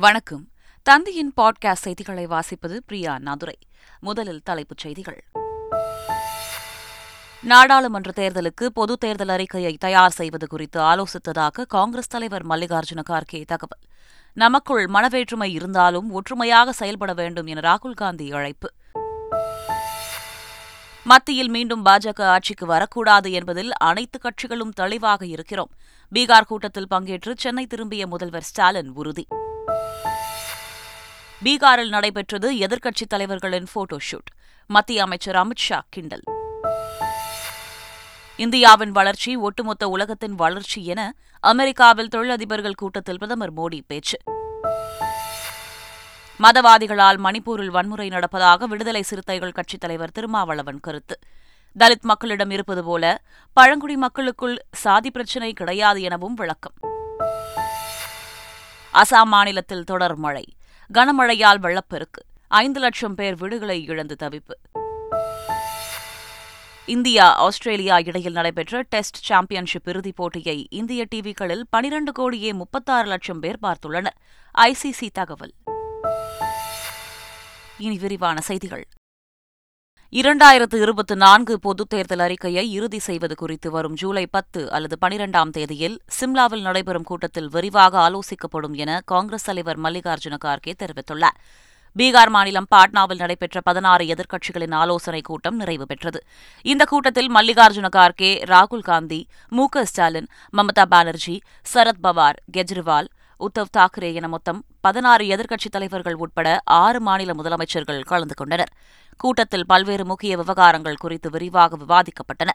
வணக்கம். தந்தையின் பாட்காஸ்ட் செய்திகளை வாசிப்பது பிரியா நாதுரை. முதலில் தலைப்புச் செய்திகள். நாடாளுமன்ற தேர்தலுக்கு பொது தேர்தல் அறிக்கையை தயார் செய்வது குறித்து ஆலோசித்ததாக காங்கிரஸ் தலைவர் மல்லிகார்ஜுன கார்கே தகவல். நமக்குள் மனவேற்றுமை இருந்தாலும் ஒற்றுமையாக செயல்பட வேண்டும் என ராகுல் காந்தி அழைப்பு. மத்தியில் மீண்டும் பாஜக ஆட்சிக்கு வரக்கூடாது என்பதில் அனைத்து கட்சிகளும் தெளிவாக இருக்கிறோம். பீகார் கூட்டத்தில் பங்கேற்று சென்னை திரும்பிய முதல்வர் ஸ்டாலின் உறுதி. பீகாரில் நடைபெற்றது எதிர்க்கட்சித் தலைவர்களின் போட்டோ ஷூட் மத்திய அமைச்சர் அமித் ஷா கிண்டல். இந்தியாவின் வளர்ச்சி ஒட்டுமொத்த உலகத்தின் வளர்ச்சி என அமெரிக்காவில் தொழிலதிபர்கள் கூட்டத்தில் பிரதமர் மோடி பேச்சு. மதவாதிகளால் மணிப்பூரில் வன்முறை நடப்பதாக விடுதலை சிறுத்தைகள் கட்சித் தலைவர் திருமாவளவன் கருத்து. தலித் மக்களிடம் இருப்பது போல பழங்குடி மக்களுக்குள் சாதி பிரச்சினை கிடையாது எனவும் விளக்கம். அசாம் மாநிலத்தில் தொடர் மழை. கனமழையால் வெள்ளப்பெருக்கு. ஐந்து லட்சம் பேர் வீடுகளை இழந்து தவிப்பு. இந்தியா ஆஸ்திரேலியா இடையில் நடைபெற்ற டெஸ்ட் சாம்பியன்ஷிப் இறுதிப் போட்டியை இந்திய டிவிகளில் பனிரண்டு கோடியே முப்பத்தாறு லட்சம் பேர் பார்த்துள்ளனர். ஐசிசி தகவல். இனி விரிவான செய்திகள். இரண்டாயிரத்து இருபத்தி நான்கு பொதுத் தேர்தல் அறிக்கையை இறுதி செய்வது குறித்து வரும் ஜூலை பத்து அல்லது பனிரெண்டாம் தேதியில் சிம்லாவில் நடைபெறும் கூட்டத்தில் விரிவாக ஆலோசிக்கப்படும் என காங்கிரஸ் தலைவர் மல்லிகார்ஜுன கார்கே தெரிவித்துள்ளார். பீகார் மாநிலம் பாட்னாவில் நடைபெற்ற பதினாறு எதிர்க்கட்சிகளின் ஆலோசனைக் கூட்டம் நிறைவு பெற்றது. இந்த கூட்டத்தில் மல்லிகார்ஜுன கார்கே ராகுல் காந்தி மு க ஸ்டாலின் மமதா பானர்ஜி சரத் பவார் கெஜ்ரிவால் உத்தவ் தாக்கரே என மொத்தம் பதினாறு எதிர்க்கட்சித் தலைவர்கள் உட்பட ஆறு மாநில முதலமைச்சர்கள் கலந்து கொண்டனர். கூட்டத்தில் பல்வேறு முக்கிய விவகாரங்கள் குறித்து விரிவாக விவாதிக்கப்பட்டன.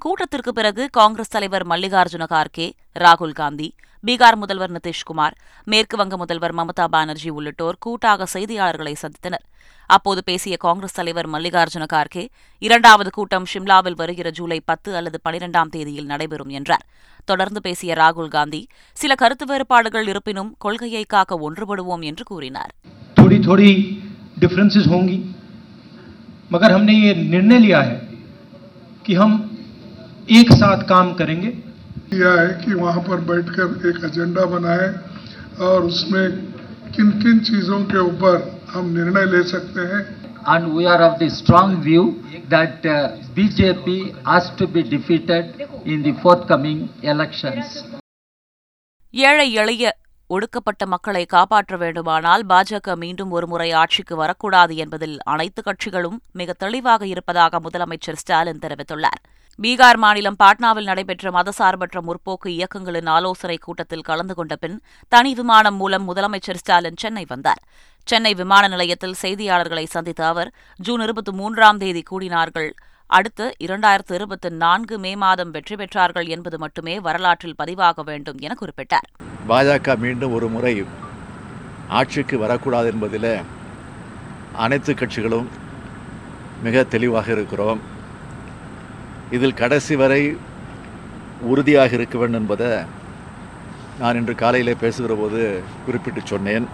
கூட்டத்திற்கு பிறகு காங்கிரஸ் தலைவர் மல்லிகார்ஜுன கார்கே ராகுல் காந்தி பீகார் முதல்வர் நிதிஷ்குமார் மேற்குவங்க முதல்வர் மமதா பானர்ஜி உள்ளிட்டோர் கூட்டாக செய்தியாளர்களை சந்தித்தனர் அப்போது பேசிய காங்கிரஸ் தலைவர் மல்லிகார்ஜுன கார்கே இரண்டாவது கூட்டம் ஷிம்லாவில் வருகிற ஜூலை பத்து அல்லது பனிரெண்டாம் தேதியில் நடைபெறும் என்றார் தொடர்ந்து பேசிய ராகுல் காந்தி சில கருத்து வேறுபாடுகள் இருப்பினும் கொள்கையை காக்க ஒன்றுபடுவோம் என்று கூறினார் थोड़ी थोड़ी डिफरेंसेस होंगी मगर हमने ये निर्णय लिया है कि हम एक साथ काम करेंगे किया है कि वहाँ पर बैठकर एक एजेंडा बनाएं और उसमें किन किन चीज़ों के ऊपर हम निर्णय ले सकते हैं and we are of the strong view that uh, BJP has to be defeated in the forthcoming elections. ஏழை எளிய ஒடுக்கப்பட்ட மக்களை காப்பாற்ற வேண்டுமானால் பாஜக மீண்டும் ஒருமுறை ஆட்சிக்கு வரக்கூடாது என்பதில் அனைத்து கட்சிகளும் மிக தெளிவாக இருப்பதாக முதலமைச்சர் ஸ்டாலின் தெரிவித்துள்ளார் பீகார் மாநிலம் பாட்னாவில் நடைபெற்ற மதசார்பற்ற முற்போக்கு இயக்கங்களின் ஆலோசனைக் கூட்டத்தில் கலந்து கொண்ட பின் தனி விமானம் மூலம் முதலமைச்சர் ஸ்டாலின் சென்னை வந்தார். சென்னை விமான நிலையத்தில் செய்தியாளர்களை சந்தித்த அவர் ஜூன் இருபத்தி மூன்றாம் தேதி கூடினார்கள். அடுத்து இரண்டாயிரத்து இருபத்தி நான்கு மே மாதம் வெற்றி பெற்றார்கள் என்பது மட்டுமே வரலாற்றில் பதிவாக வேண்டும் என குறிப்பிட்டார். பாஜக மீண்டும் ஒரு முறை ஆட்சிக்கு வரக்கூடாது என்பதில் அனைத்து கட்சிகளும் மிக தெளிவாக இருக்கிறோம். இதில் கடைசி வரை உறுதியாக இருக்க வேண்டும் என்பதை நான் இன்று காலையில் பேசுகிற போது குறிப்பிட்டு சொன்னேன்.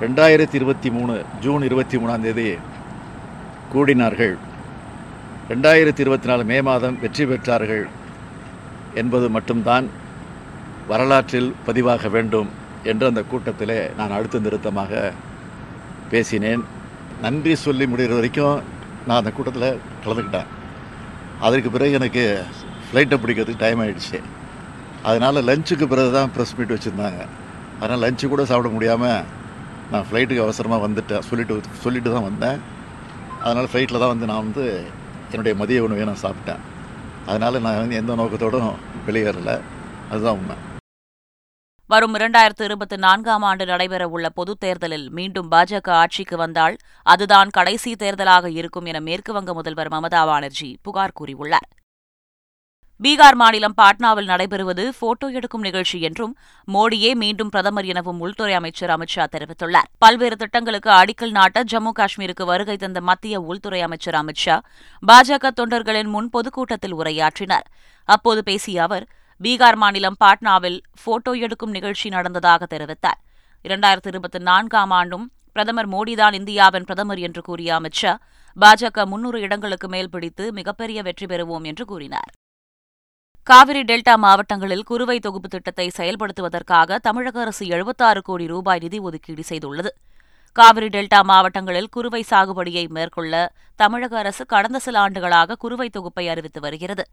ரெண்டாயிரத்தி இருபத்தி மூணு ஜூன் இருபத்தி மூணாம் தேதி கூடினார்கள். ரெண்டாயிரத்தி இருபத்தி நாலு மே மாதம் வெற்றி பெற்றார்கள் என்பது மட்டும்தான் வரலாற்றில் பதிவாக வேண்டும் என்று அந்த கூட்டத்தில் நான் அடுத்த நிறுத்தமாக பேசினேன். நன்றி சொல்லி முடிகிற வரைக்கும் நான் அந்த கூட்டத்தில் கலந்துக்கிட்டேன். அதற்கு பிறகு எனக்கு ஃப்ளைட்டை பிடிக்கிறதுக்கு டைம் ஆகிடுச்சு அதனால் லஞ்சுக்கு பிறகு தான் ப்ரெஸ் மீட் வச்சுருந்தாங்க. அதனால் லஞ்சு கூட சாப்பிட முடியாமல் நான் ஃப்ளைட்டுக்கு அவசரமாக வந்துட்டேன். சொல்லிட்டு சொல்லிட்டு தான் வந்தேன். அதனால் ஃப்ளைட்டில் தான் வந்து நான் வந்து என்னுடைய மதிய உணவை நான் சாப்பிட்டேன். அதனால் நான் வந்து எந்த நோக்கத்தோடும் வெளியேறலை. அதுதான் உண்மை. வரும் இரண்டாயிரத்து இருபத்தி நான்காம் ஆண்டு நடைபெறவுள்ள பொதுத் தேர்தலில் மீண்டும் பாஜக ஆட்சிக்கு வந்தால் அதுதான் கடைசி தேர்தலாக இருக்கும் என மேற்குவங்க முதல்வர் மமதா பானர்ஜி புகார் கூறியுள்ளார். பீகார் மாநிலம் பாட்னாவில் நடைபெறுவது போட்டோ எடுக்கும் நிகழ்ச்சி என்றும் மோடியே மீண்டும் பிரதமர் எனவும் உள்துறை அமைச்சர் அமித்ஷா தெரிவித்துள்ளார். பல்வேறு திட்டங்களுக்கு அடிக்கல் நாட்ட ஜம்மு காஷ்மீருக்கு வருகை தந்த மத்திய உள்துறை அமைச்சர் அமித்ஷா பாஜக தொண்டர்களின் முன் பொதுக்கூட்டத்தில் உரையாற்றினார். அப்போது பேசிய அவர் பீகார் மாநிலம் பாட்னாவில் போட்டோ எடுக்கும் நிகழ்ச்சி நடந்ததாக தெரிவித்தார். இரண்டாயிரத்து இருபத்தி நான்காம் ஆண்டும் பிரதமர் மோடிதான் இந்தியாவின் பிரதமர் என்று கூறிய அமித் ஷா பாஜக முன்னூறு இடங்களுக்கு மேல் பிடித்து மிகப்பெரிய வெற்றி பெறுவோம் என்று கூறினார். காவிரி டெல்டா மாவட்டங்களில் குறுவை தொகுப்பு திட்டத்தை செயல்படுத்துவதற்காக தமிழக அரசு எழுபத்தாறு கோடி ரூபாய் நிதி ஒதுக்கீடு செய்துள்ளது. காவிரி டெல்டா மாவட்டங்களில் குறுவை சாகுபடியை மேற்கொள்ள தமிழக அரசு கடந்த சில ஆண்டுகளாக குறுவை தொகுப்பை அறிவித்து வருகிறது.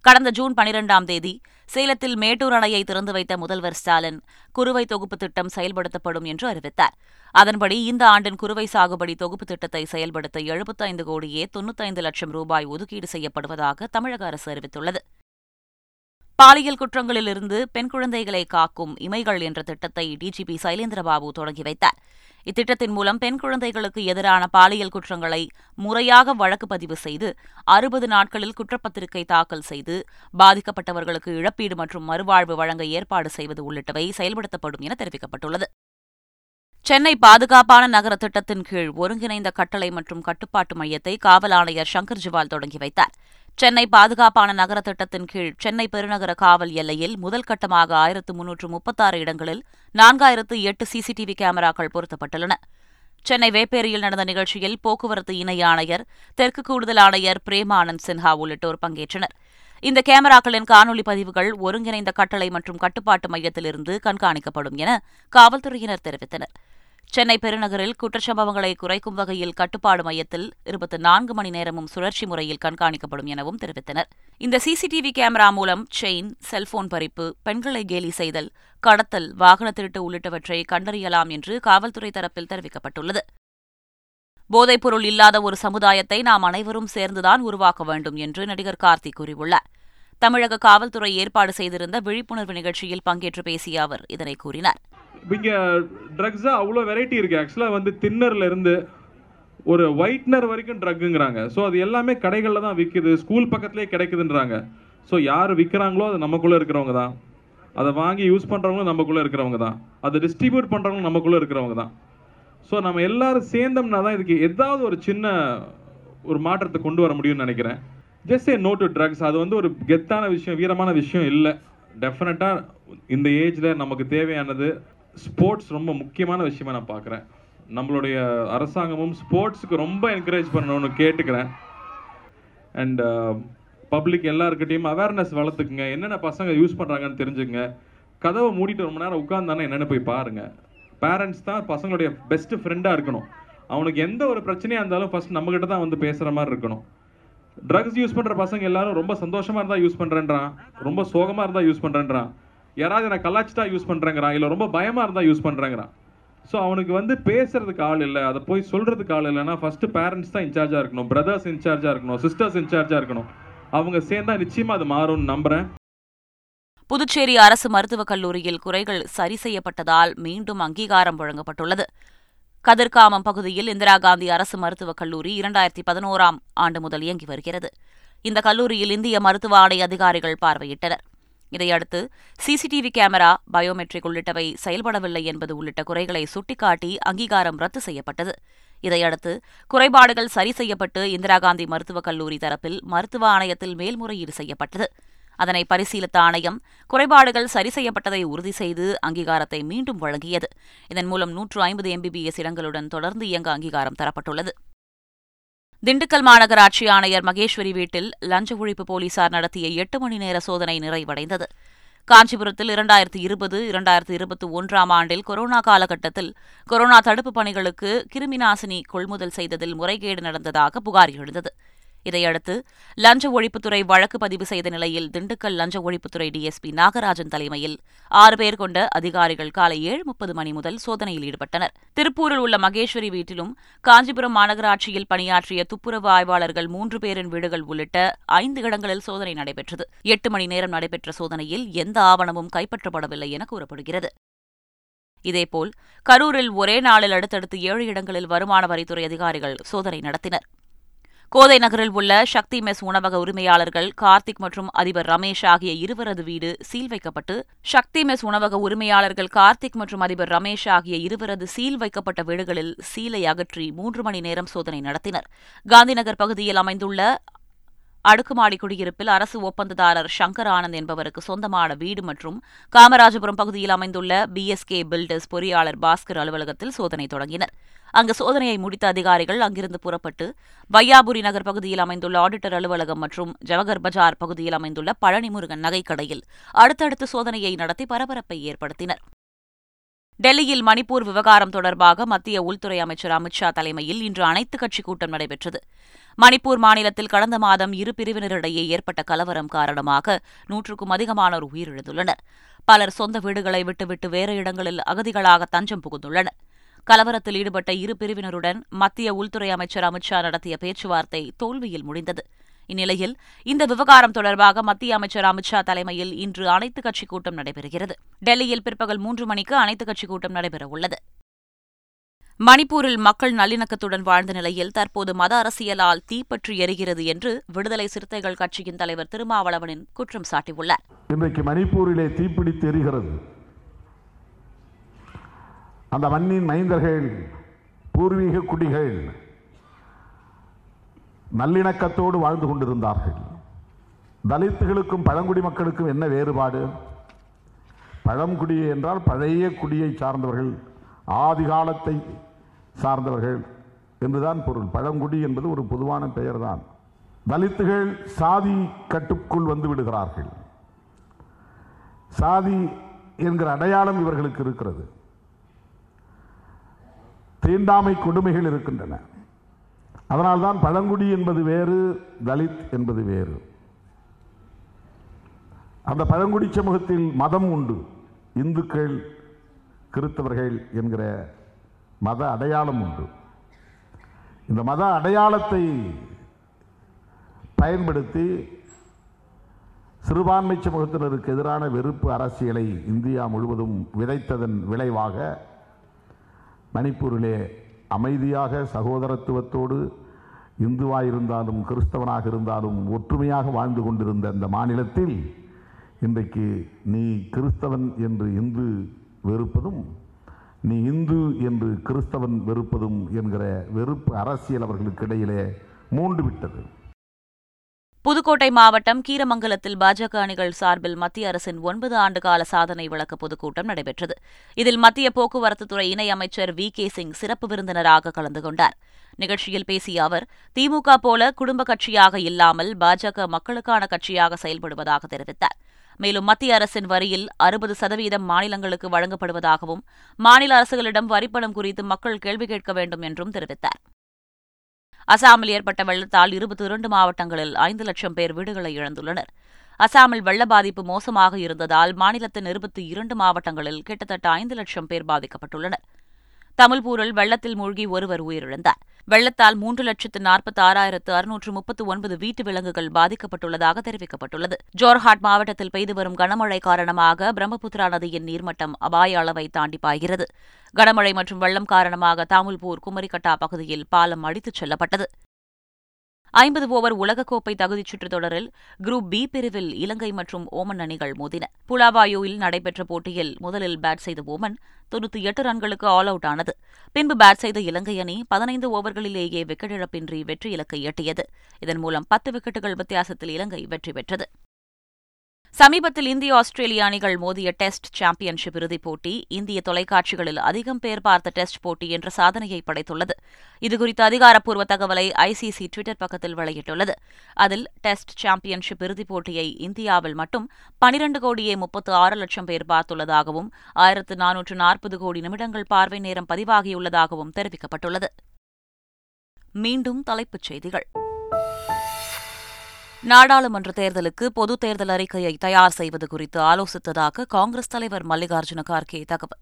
கடந்த ஜூன் பனிரெண்டாம் தேதி சேலத்தில் மேட்டூர் அணையை திறந்து வைத்த முதல்வர் ஸ்டாலின் குறுவை தொகுப்பு திட்டம் செயல்படுத்தப்படும் என்று அறிவித்தார். அதன்படி இந்த ஆண்டின் குறுவை சாகுபடி தொகுப்பு திட்டத்தை செயல்படுத்த எழுபத்தைந்து கோடியே தொன்னூத்தைந்து லட்சம் ரூபாய் ஒதுக்கீடு செய்யப்படுவதாக தமிழக அரசு அறிவித்துள்ளது. பாலியல் குற்றங்களிலிருந்து பெண் குழந்தைகளை காக்கும் இமைகள் என்ற திட்டத்தை டிஜிபி சைலேந்திரபாபு தொடங்கி வைத்தார். இத்திட்டத்தின் மூலம் பெண் குழந்தைகளுக்கு எதிரான பாலியல் குற்றங்களை முறையாக வழக்கு பதிவு செய்து அறுபது நாட்களில் குற்றப்பத்திரிகை தாக்கல் செய்து பாதிக்கப்பட்டவர்களுக்கு இழப்பீடு மற்றும் மறுவாழ்வு வழங்க ஏற்பாடு செய்வது உள்ளிட்டவை செயல்படுத்தப்படும் என தெரிவிக்கப்பட்டுள்ளது. சென்னை பாதுகாப்பான நகர திட்டத்தின் கீழ் ஒருங்கிணைந்த கட்டளை மற்றும் கட்டுப்பாட்டு மையத்தை காவல் ஆணையர் சங்கர் ஜிவால் தொடங்கி வைத்தார். சென்னை பாதுகாப்பான நகர திட்டத்தின் கீழ் சென்னை பெருநகர காவல் எல்லையில் முதல் கட்டமாக ஆயிரத்து முன்னூற்று முப்பத்தாறு இடங்களில் நான்காயிரத்து எட்டு சிசிடிவி கேமராக்கள் பொருத்தப்பட்டுள்ளன. சென்னை வேப்பேரியில் நடந்த நிகழ்ச்சியில் போக்குவரத்து இணை ஆணையர் தெற்கு கூடுதல் ஆணையர் பிரேமானந்த் சின்ஹா உள்ளிட்டோர் பங்கேற்றனர். இந்த கேமராக்களின் காணொலி பதிவுகள் ஒருங்கிணைந்த கட்டளை மற்றும் கட்டுப்பாட்டு மையத்திலிருந்து கண்காணிக்கப்படும் என காவல்துறையினர் தெரிவித்தனர். சென்னை பெருநகரில் குற்றச்சம்பவங்களை குறைக்கும் வகையில் கட்டுப்பாடு மையத்தில் இருபத்தி நான்கு மணி நேரமும் சுழற்சி முறையில் கண்காணிக்கப்படும் எனவும் தெரிவித்தனர். இந்த சிசிடிவி கேமரா மூலம் செயின் செல்போன் பறிப்பு பெண்களை கேலி செய்தல் கடத்தல் வாகன திருட்டு உள்ளிட்டவற்றை கண்டறியலாம் என்று காவல்துறை தரப்பில் தெரிவிக்கப்பட்டுள்ளது. போதைப்பொருள் இல்லாத ஒரு சமுதாயத்தை நாம் அனைவரும் சேர்ந்துதான் உருவாக்க வேண்டும் என்று நடிகர் கார்த்தி கூறியுள்ளார். தமிழக காவல்துறை ஏற்பாடு செய்திருந்த விழிப்புணர்வு நிகழ்ச்சியில் பங்கேற்று பேசிய அவர் இதனை கூறினார். இங்கே ட்ரக்ஸாக அவ்வளோ வெரைட்டி இருக்குது ஆக்சுவலாக வந்து தின்னர்லேருந்து ஒரு ஒயிட்னர் வரைக்கும் ட்ரக்குங்கிறாங்க ஸோ அது எல்லாமே கடைகளில் தான் விற்கிது ஸ்கூல் பக்கத்துலேயே கிடைக்குதுன்றாங்க. ஸோ யார் விற்கிறாங்களோ அது நமக்குள்ளே இருக்கிறவங்க தான். அதை வாங்கி யூஸ் பண்ணுறவங்களும் நமக்குள்ளே இருக்கிறவங்க தான். அதை டிஸ்ட்ரிபியூட் பண்ணுறவங்களும் நமக்குள்ளே இருக்கிறவங்க தான். ஸோ நம்ம எல்லாரும் சேர்ந்தோம்னா தான் இதுக்கு ஏதாவது ஒரு சின்ன ஒரு மாற்றத்தை கொண்டு வர முடியும்னு நினைக்கிறேன். Just a no to drugs அது வந்து ஒரு கெத்தான விஷயம் வீரமான விஷயம் இல்லை. டெஃபினட்டாக இந்த ஏஜில் நமக்கு தேவையானது ஸ்போர்ட்ஸ் ரொம்ப முக்கியமான விஷயமா நான் பார்க்குறேன். நம்மளுடைய அரசாங்கமும் ஸ்போர்ட்ஸுக்கு ரொம்ப என்கரேஜ் பண்ணணும்னு கேட்டுக்கிறேன். அண்ட் பப்ளிக் uh, எல்லாருக்கிட்டையும் அவேர்னஸ் வளர்த்துக்குங்க. என்னென்ன பசங்க யூஸ் பண்ணுறாங்கன்னு தெரிஞ்சுங்க கதவை மூடிட்டு ரொம்ப நேரம் உட்காந்தானே என்னென்னு போய் பாருங்கள் பேரண்ட்ஸ் தான் பசங்களுடைய பெஸ்ட் ஃப்ரெண்டாக இருக்கணும். அவனுக்கு எந்த ஒரு பிரச்சனையாக இருந்தாலும் ஃபர்ஸ்ட் நம்மக்கிட்ட தான் வந்து பேசுகிற மாதிரி இருக்கணும். ட்ரக்ஸ் யூஸ் பண்ணுற பசங்க எல்லாரும் ரொம்ப சந்தோஷமாக இருந்தால் யூஸ் பண்ணுறேன்றான் ரொம்ப சோகமாக இருந்தால் யூஸ் பண்ணுறேன்றான் யாராவது நான் கலாச்சிட்டா யூஸ் பண்ணுறேங்கிறான் இல்லை ரொம்ப பயமாக இருந்தால் யூஸ் பண்ணுறேங்கிறான் ஸோ அவனுக்கு வந்து பேசுறதுக்கு ஆள் இல்லை அதை போய் சொல்கிறதுக்கு ஆள் இல்லைன்னா ஃபஸ்ட்டு பேரண்ட்ஸ் தான் இன்சார்ஜாக இருக்கணும் பிரதர்ஸ் இன்சார்ஜாக இருக்கணும் சிஸ்டர்ஸ் இன்சார்ஜாக இருக்கணும். அவங்க சேர்ந்தா நிச்சயமாக அது மாறும்னு நம்புகிறேன் புதுச்சேரி அரசு மருத்துவக் கல்லூரியில் குறைகள் சரி செய்யப்பட்டதால் மீண்டும் அங்கீகாரம் வழங்கப்பட்டுள்ளது. கதிர்காமம் பகுதியில் இந்திரா காந்தி அரசு மருத்துவக் கல்லூரி இரண்டாயிரத்தி பதினோராம் ஆண்டு முதல் இயங்கி வருகிறது. இந்த கல்லூரியில் இந்திய மருத்துவ ஆணைய அதிகாரிகள் பார்வையிட்டனர். இதையடுத்து சிசிடிவி கேமரா பயோமெட்ரிக் உள்ளிட்டவை செயல்படவில்லை என்பது உள்ளிட்ட குறைகளை சுட்டிக்காட்டி அங்கீகாரம் ரத்து செய்யப்பட்டது. இதையடுத்து குறைபாடுகள் சரி செய்யப்பட்டு இந்திரா காந்தி மருத்துவக் கல்லூரி தரப்பில் மருத்துவ ஆணையத்தில் மேல்முறையீடு செய்யப்பட்டது. அதனை பரிசீலித்த ஆணையம் குறைபாடுகள் சரி செய்யப்பட்டதை உறுதி செய்து அங்கீகாரத்தை மீண்டும் வழங்கியது. இதன் மூலம் நூற்று ஐம்பது எம்பிபிஎஸ் இடங்களுடன் தொடர்ந்து இயங்க அங்கீகாரம் தரப்பட்டுள்ளது. திண்டுக்கல் மாநகராட்சி ஆணையர் மகேஸ்வரி வீட்டில் லஞ்ச ஒழிப்பு போலீசார் நடத்திய எட்டு மணி நேர சோதனை நிறைவடைந்தது. காஞ்சிபுரத்தில் இரண்டாயிரத்தி இருபது இரண்டாயிரத்தி இருபத்தி ஒன்றாம் ஆண்டில் கொரோனா காலகட்டத்தில் கொரோனா தடுப்பு பணிகளுக்கு கிருமிநாசினி கொள்முதல் செய்ததில் முறைகேடு நடந்ததாக புகார் எழுந்தது. இதையடுத்து லஞ்ச ஒழிப்புத்துறை வழக்கு பதிவு செய்த நிலையில் திண்டுக்கல் லஞ்ச ஒழிப்புத்துறை டிஎஸ்பி நாகராஜன் தலைமையில் ஆறு பேர் கொண்ட அதிகாரிகள் காலை ஏழு முப்பது மணி முதல் சோதனையில் ஈடுபட்டனர். திருப்பூரில் உள்ள மகேஸ்வரி வீட்டிலும் காஞ்சிபுரம் மாநகராட்சியில் பணியாற்றிய துப்புரவு ஆய்வாளர்கள் மூன்று பேரின் வீடுகள் உள்ளிட்ட ஐந்து இடங்களில் சோதனை நடைபெற்றது. எட்டு மணி நேரம் நடைபெற்ற சோதனையில் எந்த ஆவணமும் கைப்பற்றப்படவில்லை என கூறப்படுகிறது. இதேபோல் கரூரில் ஒரே நாளில் அடுத்தடுத்து ஏழு இடங்களில் வருமான வரித்துறை அதிகாரிகள் சோதனை நடத்தினர். கோதை நகரில் உள்ள சக்தி மெஸ் உணவக உரிமையாளர்கள் கார்த்திக் மற்றும் அதிபர் ரமேஷ் ஆகிய இருவரது வீடு சீல் வைக்கப்பட்டு சக்தி மெஸ் உணவக உரிமையாளர்கள் கார்த்திக் மற்றும் அதிபர் ரமேஷ் ஆகிய இருவரது சீல் வைக்கப்பட்ட வீடுகளில் சீலை அகற்றி மூன்று மணி நேரம் சோதனை நடத்தினர். காந்திநகர் பகுதியில் அமைந்துள்ள அடுக்குமாடி குடியிருப்பில் அரசு ஒப்பந்ததாரர் சங்கர் ஆனந்த் என்பவருக்கு சொந்தமான வீடு மற்றும் காமராஜபுரம் பகுதியில் அமைந்துள்ள பிஎஸ்கே பில்டர்ஸ் பொறியாளர் பாஸ்கர் அலுவலகத்தில் சோதனை தொடங்கினர். அங்கு சோதனையை முடித்த அதிகாரிகள் அங்கிருந்து புறப்பட்டு வையாபுரி நகர் பகுதியில் அமைந்துள்ள ஆடிட்டர் அலுவலகம் மற்றும் ஜவஹர் பஜார் பகுதியில் அமைந்துள்ள பழனிமுருகன் நகைக்கடையில் அடுத்தடுத்து சோதனையை நடத்தி பரபரப்பை ஏற்படுத்தினர். டெல்லியில் மணிப்பூர் விவகாரம் தொடர்பாக மத்திய உள்துறை அமைச்சர் அமித் ஷா தலைமையில் இன்று அனைத்துக் கட்சி கூட்டம் நடைபெற்றது. மணிப்பூர் மாநிலத்தில் கடந்த மாதம் இரு பிரிவினரிடையே ஏற்பட்ட கலவரம் காரணமாக நூற்றுக்கும் அதிகமானோர் உயிரிழந்துள்ளனர். பலர் சொந்த வீடுகளை விட்டுவிட்டு வேறு இடங்களில் அகதிகளாக தஞ்சம் புகுந்துள்ளனர். கலவரத்தில் ஈடுபட்ட இரு பிரிவினருடன் மத்திய உள்துறை அமைச்சர் அமித் ஷா நடத்திய பேச்சுவார்த்தை தோல்வியில் முடிந்தது. இந்நிலையில் இந்த விவகாரம் தொடர்பாக மத்திய அமைச்சர் அமித் ஷா தலைமையில் இன்று அனைத்துக் கட்சி கூட்டம் நடைபெறுகிறது. டெல்லியில் பிற்பகல் மூன்று மணிக்கு அனைத்துக் கட்சி கூட்டம் நடைபெறவுள்ளது. மணிப்பூரில் மக்கள் நல்லிணக்கத்துடன் வாழ்ந்த நிலையில் தற்போது மத அரசியலால் தீப்பற்றி எரிகிறது என்று விடுதலை சிறுத்தைகள் கட்சியின் தலைவர் திருமாவளவனின் குற்றம் சாட்டியுள்ளார். இன்றைக்கு மணிப்பூரிலே தீப்பிடித்து எரிகிறது. அந்த மண்ணின் மைந்தர்கள் பூர்வீக குடிகள் நல்லிணக்கத்தோடு வாழ்ந்து கொண்டிருந்தார்கள். தலித்துகளுக்கும் பழங்குடி மக்களுக்கும் என்ன வேறுபாடு? பழங்குடி என்றால் பழைய குடியை சார்ந்தவர்கள் ஆதிகாலத்தை சார்ந்தவர்கள் என்றுதான் பொருள். பழங்குடி என்பது ஒரு பொதுவான பெயர் தான் தலித்துகள் சாதி கட்டுக்குள் வந்து விடுகிறார்கள். சாதி என்கிற அடையாளம் இவர்களுக்கு இருக்கிறது. தீண்டாமை கொடுமைகள் இருக்கின்றன. அதனால்தான் பழங்குடி என்பது வேறு தலித் என்பது வேறு. அந்த பழங்குடி சமூகத்தில் மதம் உண்டு. இந்துக்கள் கிறிஸ்தவர்கள் என்கிற மத அடையாளம் உண்டு. இந்த மத அடையாளத்தை பயன்படுத்தி சிறுபான்மை சமூகத்தினருக்கு எதிரான வெறுப்பு அரசியலை இந்தியா முழுவதும் விதைத்ததன் விளைவாக மணிப்பூரிலே அமைதியாக சகோதரத்துவத்தோடு இந்துவாக இருந்தாலும் கிறிஸ்தவனாக இருந்தாலும் ஒற்றுமையாக வாழ்ந்து கொண்டிருந்த அந்த மாநிலத்தில் இன்றைக்கு நீ கிறிஸ்தவன் என்று இந்து வெறுப்பதும் நீ இந்து என்று கிறிஸ்தவன் வெறுப்பதும் என்கிற வெறுப்பு அரசியல் அவர்களுக்கு இடையிலே மூண்டு விட்டது புதுக்கோட்டை மாவட்டம் கீரமங்கலத்தில் பாஜக அணிகள் சார்பில் மத்திய அரசின் ஒன்பது ஆண்டுகால சாதனை விளக்க பொதுக்கூட்டம் நடைபெற்றது. இதில் மத்திய போக்குவரத்துத்துறை இணையமைச்சர் வி. கே. சிங் சிறப்பு விருந்தினராக கலந்து கொண்டார். நிகழ்ச்சியில் பேசிய அவர் திமுக போல குடும்ப கட்சியாக இல்லாமல் பாஜக மக்களுக்கான கட்சியாக செயல்படுவதாக தெரிவித்தார். மேலும் மத்திய அரசின் வரியில் அறுபது சதவீதம் மாநிலங்களுக்கு வழங்கப்படுவதாகவும் மாநில அரசுகளிடம் வரிப்பணம் குறித்து மக்கள் கேள்வி கேட்க வேண்டும் என்றும் தெரிவித்தார். அசாமில் ஏற்பட்ட வெள்ளத்தால் இருபத்தி இரண்டு மாவட்டங்களில் ஐந்து லட்சம் பேர் வீடுகளை இழந்துள்ளனர். அசாமில் வெள்ள பாதிப்பு மோசமாக இருந்ததால் மாநிலத்தின் இருபத்தி இரண்டு மாவட்டங்களில் கிட்டத்தட்ட ஐந்து லட்சம் பேர் பாதிக்கப்பட்டுள்ளனர். தமிழ்பூரில் வெள்ளத்தில் மூழ்கி ஒருவர் உயிரிழந்தார். வெள்ளத்தால் மூன்று லட்சத்து நாற்பத்தி ஆறாயிரத்து அறுநூற்று முப்பத்து ஒன்பது வீட்டு விலங்குகள் பாதிக்கப்பட்டுள்ளதாக தெரிவிக்கப்பட்டுள்ளது. ஜோர்ஹாட் மாவட்டத்தில் பெய்து வரும் கனமழை காரணமாக பிரம்மபுத்திரா நதியின் நீர்மட்டம் அபாய அளவை தாண்டி பாய்கிறது. கனமழை மற்றும் வெள்ளம் காரணமாக தாமுல்பூர் குமரிக்கட்டா பகுதியில் பாலம் அடித்துச் செல்லப்பட்டது. ஐம்பது ஓவர் உலகக்கோப்பை தகுதிச் சுற்றுத் தொடரில் குரூப் பி பிரிவில் இலங்கை மற்றும் ஓமன் அணிகள் மோதின. புலாவாயுவில் நடைபெற்ற போட்டியில் முதலில் பேட் செய்த ஓமன் தொன்னூற்றி எட்டு ரன்களுக்கு ஆல் அவுட் ஆனது. பின்பு பேட் செய்த இலங்கை அணி பதினைந்து ஓவர்களிலேயே விக்கெட் இழப்பின்றி வெற்றி இலக்கை எட்டியது. இதன் மூலம் பத்து விக்கெட்டுகள் வித்தியாசத்தில் இலங்கை வெற்றி பெற்றது. சமீபத்தில் இந்திய ஆஸ்திரேலிய அணிகள் மோதிய டெஸ்ட் சாம்பியன்ஷிப் இறுதிப் போட்டி இந்திய தொலைக்காட்சிகளில் அதிகம் பேர் பார்த்த டெஸ்ட் போட்டி என்ற சாதனையை படைத்துள்ளது. இதுகுறித்த அதிகாரப்பூர்வ தகவலை ஐசிசி டுவிட்டர் பக்கத்தில் வெளியிட்டுள்ளது. அதில் டெஸ்ட் சாம்பியன்ஷிப் இறுதிப் போட்டியை இந்தியாவில் மட்டும் பனிரண்டு கோடியே முப்பத்து ஆறு லட்சம் பேர் பார்த்துள்ளதாகவும் ஆயிரத்து நானூற்று நாற்பது கோடி நிமிடங்கள் பார்வை நேரம் பதிவாகியுள்ளதாகவும் தெரிவிக்கப்பட்டுள்ளது. மீண்டும் தலைப்புச் செய்திகள். நாடாளுமன்ற தேர்தலுக்கு பொதுத் தேர்தல் அறிக்கையை தயார் செய்வது குறித்து ஆலோசித்ததாக காங்கிரஸ் தலைவர் மல்லிகார்ஜுன கார்கே தகவல்.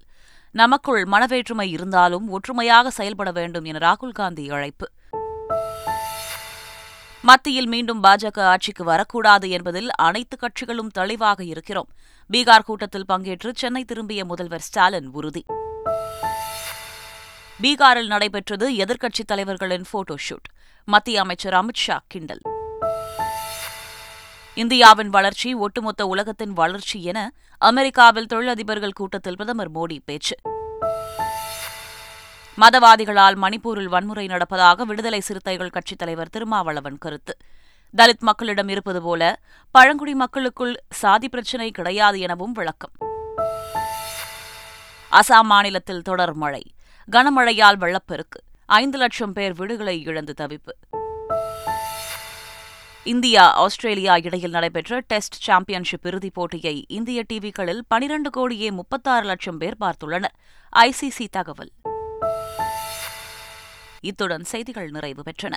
நமக்குள் மனவேற்றுமை இருந்தாலும் ஒற்றுமையாக செயல்பட வேண்டும் என ராகுல் காந்தி அழைப்பு. மத்தியில் மீண்டும் பாஜக ஆட்சிக்கு வரக்கூடாது என்பதில் அனைத்து கட்சிகளும் தெளிவாக இருக்கிறோம். பீகார் கூட்டத்தில் பங்கேற்று சென்னை திரும்பிய முதல்வர் ஸ்டாலின் உறுதி. பீகாரில் நடைபெற்றது எதிர்க்கட்சித் தலைவர்களின் போட்டோ ஷூட் மத்திய அமைச்சர் அமித் ஷா கிண்டல். இந்தியாவின் வளர்ச்சி ஒட்டுமொத்த உலகத்தின் வளர்ச்சி என அமெரிக்காவில் தொழிலதிபர்கள் கூட்டத்தில் பிரதமர் மோடி பேச்சு. மதவாதிகளால் மணிப்பூரில் வன்முறை நடப்பதாக விடுதலை சிறுத்தைகள் கட்சித் தலைவர் திருமாவளவன் கருத்து. தலித் மக்களிடம் இருப்பது போல பழங்குடி மக்களுக்குள் சாதி பிரச்சினை கிடையாது எனவும் விளக்கம். அசாம் மாநிலத்தில் தொடர் மழை. கனமழையால் வெள்ளப்பெருக்கு. ஐந்து லட்சம் பேர் வீடுகளை இழந்து தவிப்பு. இந்தியா ஆஸ்திரேலியா இடையில் நடைபெற்ற டெஸ்ட் சாம்பியன்ஷிப் இறுதிப் போட்டியை இந்திய டிவிகளில் பனிரண்டு கோடியே முப்பத்தாறு லட்சம் பேர் பார்த்துள்ளனர். ஐசிசி தகவல். இத்துடன் செய்திகள் நிறைவு பெற்றன.